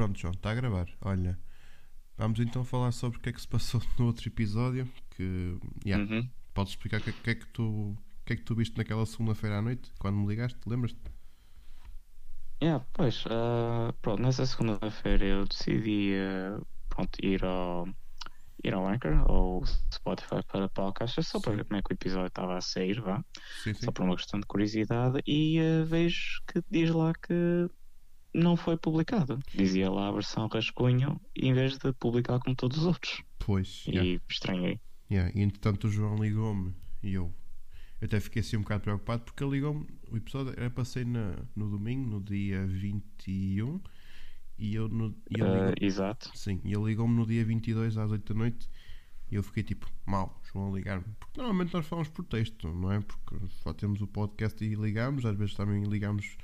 Pronto, João, está a gravar. Olha, vamos então falar sobre o que é que se passou no outro episódio. Que, yeah, Uhum. podes explicar o que, que é que tu, que é que tu viste naquela segunda-feira à noite, quando me ligaste, lembras-te? Yeah, pois, ah, pronto, nessa segunda-feira eu decidi ah, pronto, ir ao ir ao Anchor ou Spotify para podcasts só para ver como é que o episódio estava a sair, vá, Sim, sim. só por uma questão de curiosidade e ah, vejo que diz lá que não foi publicado. Dizia lá a versão rascunho em vez de publicar como todos os outros. Pois, yeah, E estranhei. yeah. E entretanto o João ligou-me e eu, eu até fiquei assim um bocado preocupado porque ele ligou-me, o episódio era para sair na, no domingo, no dia 21, e eu no. E ligou- exato. Sim, e ele ligou-me no dia 22 às 8 da noite e eu fiquei tipo, mal, João ligar-me. Porque normalmente nós falamos por texto, não é? Porque só temos o podcast e ligamos, às vezes também ligamos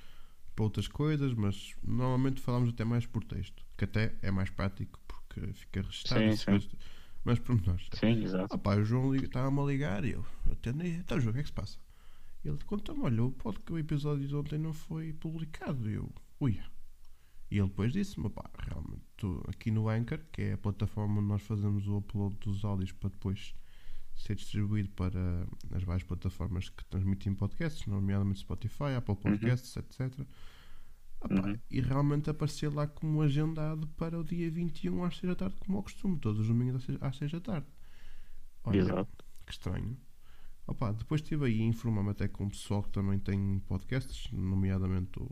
para outras coisas, mas normalmente falamos até mais por texto, que até é mais prático porque fica registado. Sim, sim. coisas. Mas por nós. Sim, exato. Ah pá, o João estava-me a ligar e eu atendi, então João, o que é que se passa? Ele conta-me, olha, o pod- o episódio de ontem não foi publicado. E eu, ui. E ele depois disse-me, pá, realmente, tu, aqui no Anchor, que é a plataforma onde nós fazemos o upload dos áudios para depois ser distribuído para as várias plataformas que transmitem podcasts, nomeadamente Spotify, Apple Podcasts, etc. Ah, pá, Uhum. E realmente aparecia lá como agendado para o dia 21 às 6 da tarde, como ao costume, todos os domingos às 6, às 6 da tarde. Olha, Exato. que estranho. Opa, depois estive aí a informar-me até com o pessoal que também tem podcasts, nomeadamente o,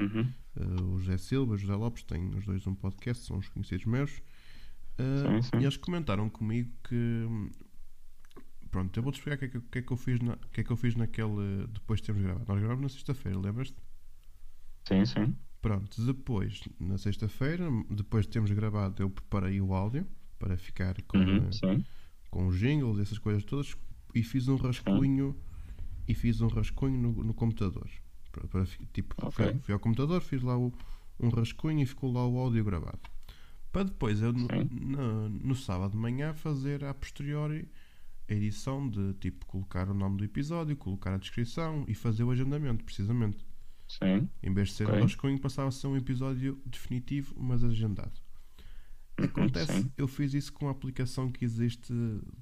Uhum. eh, o José Silva, o José Lopes, têm os dois um podcast, são os conhecidos meus. Eh, Sim, sim. E eles comentaram comigo que. Pronto, eu vou-te explicar o que, é que, que é que eu fiz na, que é que eu fiz naquele. Depois de termos gravado. Nós gravamos na sexta-feira, lembras-te? Sim, sim. Pronto, depois, na sexta-feira, depois de termos gravado, eu preparei o áudio para ficar com, Uhum. eh, Sim. com os jingles, essas coisas todas, e fiz um rascunho e fiz um rascunho no, no computador. Para, para tipo, Ok. fui, fui ao computador, fiz lá o- um rascunho e ficou lá o áudio gravado. Para depois, eu no, no, no sábado de manhã, fazer a posteriori a edição de tipo colocar o nome do episódio, colocar a descrição e fazer o agendamento, precisamente. Sim. Em vez de ser Ok. um rascunho, passava a ser um episódio definitivo, mas agendado. Acontece, Uhum, Sim. eu fiz isso com a aplicação que existe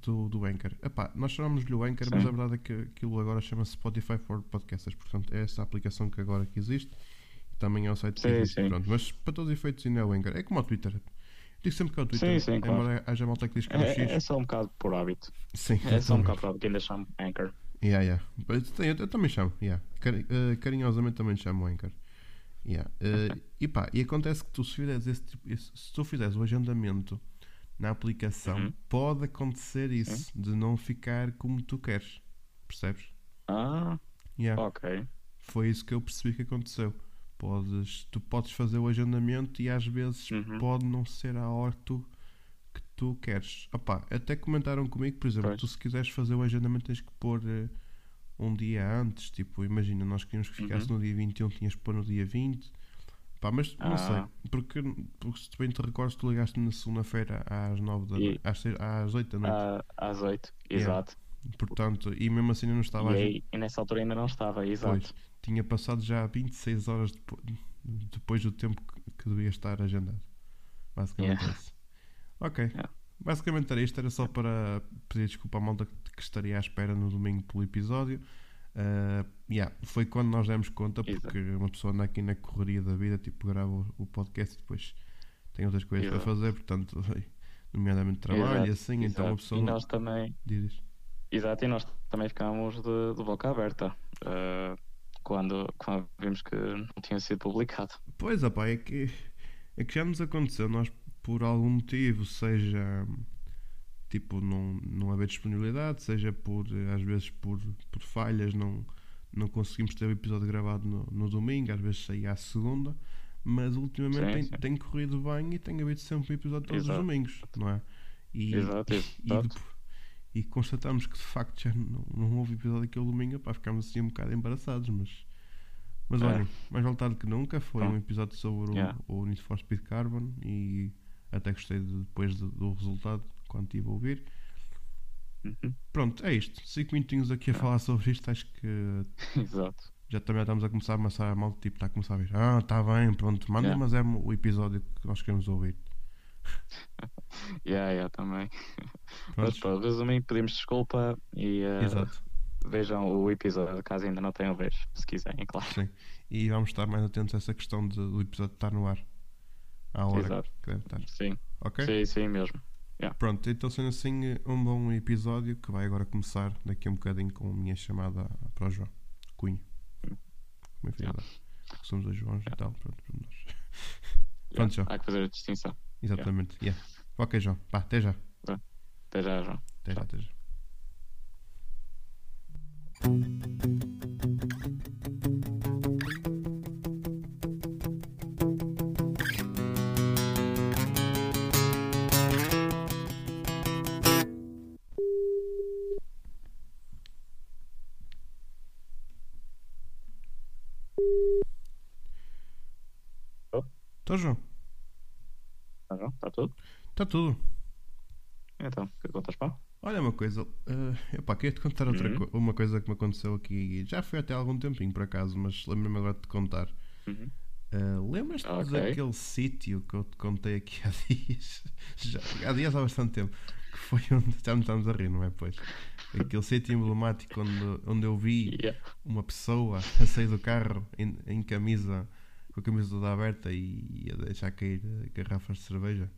do, do Anchor. Epá, nós chamamos-lhe o Anchor, Sim. mas a verdade é que aquilo agora chama-se Spotify for Podcasters. Portanto, é essa aplicação que agora que existe. Também é o site que existe. Pronto, mas para todos os efeitos ainda é o Anchor. É como o Twitter. Digo sempre que é o Twitter. Sim, sim, claro. embora haja malta que diz que é o É, X. é só um bocado por hábito. Sim, É só um bocado por hábito ainda chamo Anchor. Yeah, yeah. Mas Eu, eu também chamo, yeah. Cari- eh, carinhosamente também chamo Anchor. Yeah. Eh, e pá, e acontece que tu se fizeres esse tipo, se tu fizeres o agendamento na aplicação, Uhum. pode acontecer isso, de não ficar como tu queres. Percebes? Ah, Yeah. ok. Foi isso que eu percebi que aconteceu. Podes, tu podes fazer o agendamento e às vezes Uhum. pode não ser a hora que tu, que tu queres. Opá, até comentaram comigo, por exemplo, Pois. tu se quiseres fazer o agendamento tens que pôr eh, um dia antes. Tipo, imagina, nós queríamos que ficasse Uhum. no dia 21, tinhas que pôr no dia 20. Pá, mas não Ah. sei, porque, porque se bem te recordas, tu ligaste na segunda-feira às 9 da E- às, seis- às 8 da noite. Ah, às 8, Yeah. exato. Portanto, e mesmo assim eu não estava E, a aí, e nessa altura ainda não estava, exato. Pois, tinha passado já 26 horas depo- depois do tempo que, devia estar agendado. Basicamente Yeah. isso. Ok. Yeah. Basicamente era isto, era só para pedir desculpa à malta que, estaria à espera no domingo pelo episódio. Ah, yeah, foi quando nós demos conta, Exato. porque uma pessoa anda aqui na correria da vida, tipo, grava o, o podcast e depois tem outras coisas Exato. para fazer, portanto, nomeadamente trabalho e Exato, assim, então exato. uma pessoa E nós também, diz. Exato, e nós também ficámos de, de boca aberta ah, quando, quando vimos que não tinha sido publicado. Pois, opá, é que, é que já nos aconteceu, nós por algum motivo, seja tipo não, não haver disponibilidade, seja por às vezes por, por falhas, não, não conseguimos ter o episódio gravado no, no domingo, às vezes saía à segunda, mas ultimamente Sim, tem, sim. tem corrido bem e tem havido sempre um episódio todos Exato. os domingos, não é? E, Exato, e, exato. E constatamos que de facto já não, não houve episódio aquele domingo, pá, ficámos assim um bocado embaraçados, mas mas É. olhem, mais vale tarde que nunca. Foi um episódio sobre o- Yeah. o, Need for Speed Carbon e até gostei de- depois do, do resultado quando estive a ouvir. Uhum. Pronto, é isto. 5 minutinhos aqui a Ah. falar sobre isto, acho que Exato. Já também estamos a começar a amassar a malta, tipo, está a começar a ver. Ah, está bem, pronto, manda, Yeah. mas é o episódio que nós queremos ouvir. Yeah, yeah, também. Mas pronto, resumindo, pedimos desculpa e Exato, vejam o episódio caso ainda não tenham visto, se quiserem, claro. sim. E vamos estar mais atentos a essa questão de- do episódio estar no ar. À hora Exato. que deve estar. Sim, Ok? sim, sim mesmo. Pronto, então sendo assim, um bom episódio que vai agora começar daqui a um bocadinho com a minha chamada para o João Cunha. Como é que Yeah. Somos dois Joões e tal, pronto, nós. Yeah, Pronto, João. Há que fazer a distinção. Exatamente, yeah. Ok, João, pá, até já. Até já, João. Até já, até já. Tô, João. Tudo? Está tudo. Então, o que contas pá? Olha uma coisa, uh, epá, queria te contar outra Uhum. co- uma coisa que me aconteceu aqui. Já foi até há algum tempinho por acaso, mas lembro-me agora de te contar. Uhum. Uh, Lembras-te Ok. daquele sítio que eu te contei aqui há dias? Já, há dias há bastante tempo. Que foi onde já nos estamos a rir, não é? Pois. Aquele sítio emblemático onde, onde eu vi Yeah. uma pessoa a sair do carro em, em camisa, com a camisa toda aberta e a deixar cair garrafas de cerveja.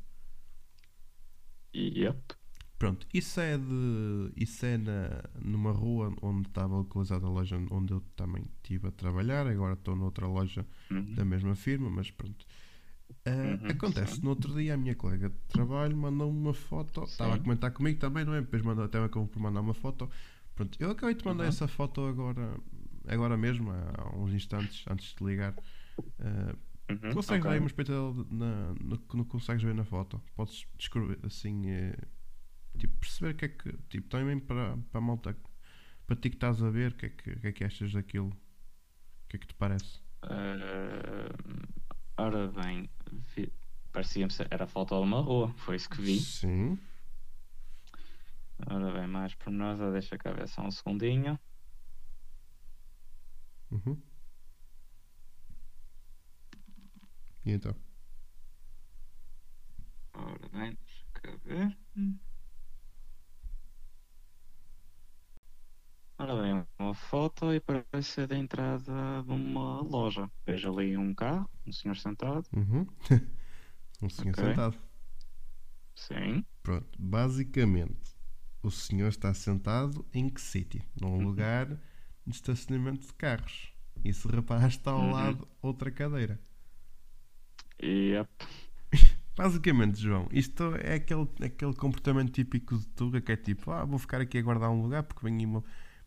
Yep. Pronto, isso é de. Isso é na, numa rua onde estava localizada a loja onde eu também estive a trabalhar. Agora estou noutra loja Uhum. da mesma firma, mas pronto. Ah, Uhum, acontece, sim. no outro dia a minha colega de trabalho mandou-me uma foto. Estava a comentar comigo também, não é? Depois mandou, até acabou por mandar uma foto. Pronto, eu acabei de mandar Uhum. essa foto agora, agora mesmo, há uns instantes, antes de ligar. Ah, Uhum. Consegues ver ok. aí uma espetada na, no que não consegues ver na foto? Podes descrever assim, eh, tipo, perceber o que é que, tipo, também para, para a malta, para ti que estás a ver, o que é que, que é que achas daquilo? O que é que te parece? Eh, ora bem, parecia-me ser, era a foto de uma rua, foi isso que vi. Sim. Ora bem, mais por nós, deixa cá ver só um segundinho. Uhum. E então? Ora bem, deixa cá ver. Ora bem, uma foto e parece ser da entrada de uma loja. Vejo ali um carro, um senhor sentado. Uhum. um senhor Ok. sentado. Sim. Pronto, basicamente, o senhor está sentado em que sítio? Num Uhum. lugar de estacionamento de carros. E se reparas, está ao Uhum. lado outra cadeira. Yep. Basicamente, João, isto é aquele, aquele comportamento típico de Tuga que é tipo, ah, vou ficar aqui a guardar um lugar porque vem uma,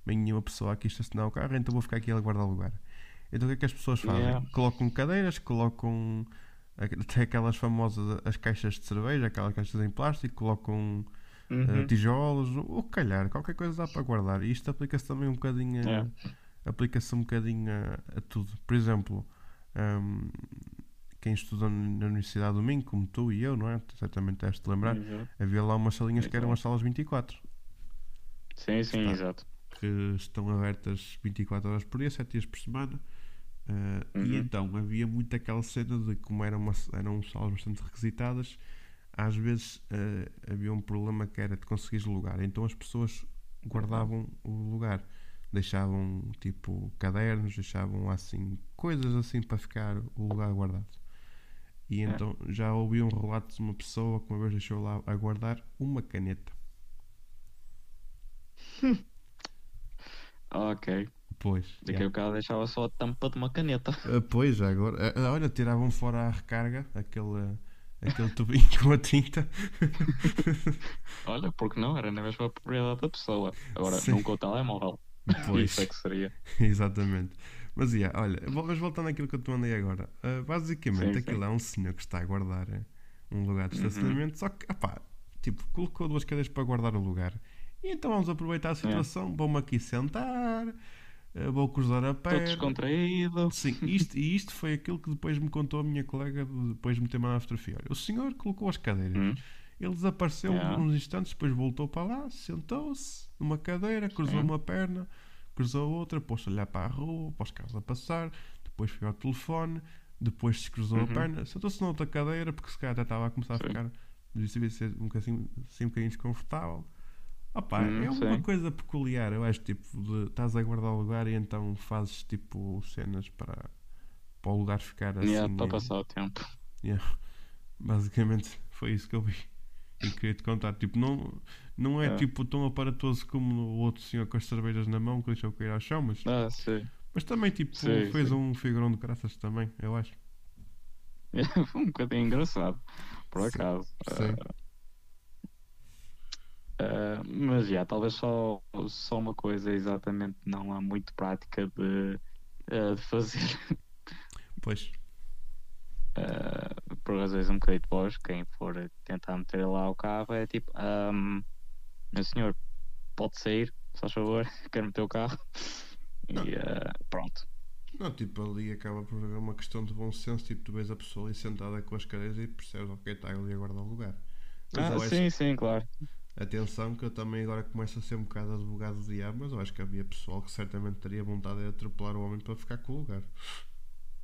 vem uma pessoa aqui estacionar o carro, então vou ficar aqui a guardar o lugar. Então o que é que as pessoas fazem? Yeah. Colocam cadeiras, colocam até aquelas famosas as caixas de cerveja, aquelas caixas em plástico, colocam eh, Uhum. tijolos, o que calhar, qualquer coisa dá para guardar. E isto aplica-se também um bocadinho a, Yeah. aplica-se um bocadinho a, a tudo. Por exemplo, hum, quem estuda na Universidade do Minho, como tu e eu, não é? Certamente deves te lembrar, Uhum. havia lá umas salinhas que eram as salas 24, Sim, sim, Está. exato. que estão abertas 24 horas por dia, 7 dias por semana. E Uhum. então havia muito aquela cena de como eram, uma, eram salas bastante requisitadas, às vezes ah, havia um problema que era de conseguires lugar. Então as pessoas guardavam o lugar, deixavam tipo cadernos, deixavam assim coisas assim para ficar o lugar guardado. E É. então já ouvi um relato de uma pessoa que uma vez deixou lá a guardar uma caneta. Ok. Pois. Daqui a bocado deixava só a tampa de uma caneta. Ah, pois, agora. Ah, olha, tiravam fora a recarga, aquele, aquele tubinho com a tinta. Olha, porque não? Era na mesma propriedade da pessoa. Agora, Sim. nunca o telemóvel. Pois. Isso é que seria. Exatamente. Mas, yeah, olha, mas voltando àquilo que eu te mandei agora. ah, basicamente, Sim, aquilo sim. é um senhor que está a guardar eh, um lugar de Uhum. estacionamento, só que, opá, tipo, colocou duas cadeiras para guardar o lugar. E então vamos aproveitar a situação, vou-me aqui sentar, ah, vou cruzar a Todo perna. descontraído. Sim, isto, e isto foi aquilo que depois me contou a minha colega de- depois de me ter mandado a fotografia. Olha, o senhor colocou as cadeiras, Hum. Ele desapareceu Yeah. uns instantes, depois voltou para lá, sentou-se numa cadeira, cruzou Sim. uma perna, cruzou outra, pôs-se a olhar para a rua, para os carros a passar, depois foi ao telefone, depois se cruzou a Uhum. perna, sentou-se na outra cadeira, porque se calhar até estava a começar a Sim. ficar, devia ser um bocadinho, assim, um bocadinho desconfortável. Opa, Hum, é uma sim. coisa peculiar, eu acho, tipo, de estás a guardar o lugar e então fazes, tipo, cenas para, para o lugar ficar assim. Yeah, para passar o tempo. Basicamente foi isso que eu vi. E queria te contar. Tipo, não, não é É. tipo tão aparatoso como o outro senhor com as cervejas na mão que deixou cair ao chão, mas, Ah, mas também tipo, Sim, fez sim. um figurão de graças também, eu acho. Foi um bocadinho engraçado, por acaso. sim. Ah, mas já, talvez só, só uma coisa exatamente não há muito prática de, ah, de fazer. Pois, Ah, por razões um bocadinho boas, quem for tentar meter lá o carro é tipo, ahm, meu senhor, pode sair, se faz favor, quero meter o carro. E Não. ah, pronto. não, tipo, ali acaba por haver uma questão de bom senso. Tipo, tu vês a pessoa ali sentada com as cadeiras e percebes, ok, está ali a guardar o lugar. Mas Ah, eu acho, sim, sim, claro. atenção, que eu também agora começo a ser um bocado advogado do diabo, mas eu acho que havia pessoal que certamente teria vontade de atropelar o homem para ficar com o lugar.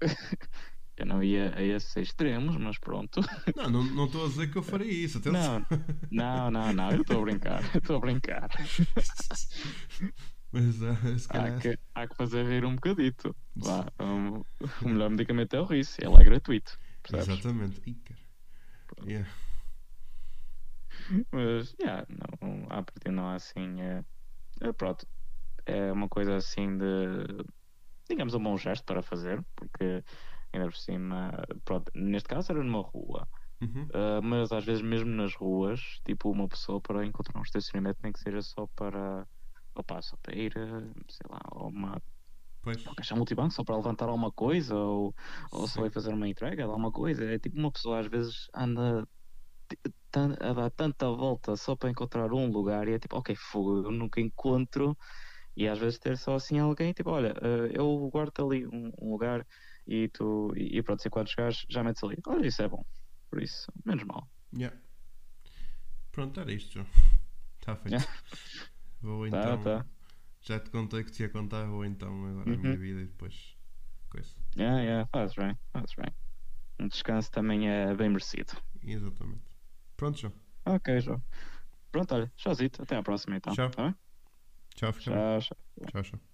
Eu não ia a esses extremos, mas pronto. Não, não estou a dizer que eu faria isso, atenção. Não, não, não, não, eu estou a brincar, eu estou a brincar. Mas ah, se Há calhar. que, há que fazer rir um bocadito. Vá, um, o melhor medicamento é o riso, ele é gratuito. Percebes? Exatamente. Ih. Yeah. Mas, yeah, não, à partida não há assim. É, é, pronto, é uma coisa assim de. Digamos, um bom gesto para fazer, porque ainda por cima. Pronto, neste caso era numa rua. Uhum. Uh, mas às vezes mesmo nas ruas, tipo uma pessoa para encontrar um estacionamento nem que seja só para opa, só para ir, sei lá, uma, Pois. uma caixa multibanco, só para levantar alguma coisa ou, ou só ir fazer uma entrega de alguma coisa. É tipo uma pessoa às vezes anda a dar tanta volta só para encontrar um lugar e é tipo, ok, fogo, eu nunca encontro. E às vezes ter só assim alguém, tipo, olha, uh, eu guardo ali um, um lugar e tu, e, e pronto, se quando chegares já metes ali. Olha, isso é bom. Por isso, menos mal. Yeah. Pronto, era isto, João. Está feito. Yeah. Vou Tá, então. tá. Já te contei que te ia contar, vou então agora a Uhum. minha vida e depois. Coisa. Yeah, yeah, fazes bem, fazes bem. Um descanso também é bem merecido. Exatamente. Pronto, João. Ok, João. Pronto, olha, tchauzito, até à próxima então. Tchau. Tá? Tchau. Tchau, tchau. Tchau, tchau.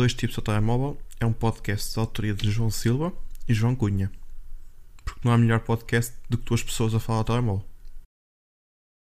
Dois Tipos ao Telemóvel é um podcast de autoria de João Silva e João Cunha. Porque não há melhor podcast do que duas pessoas a falar ao telemóvel.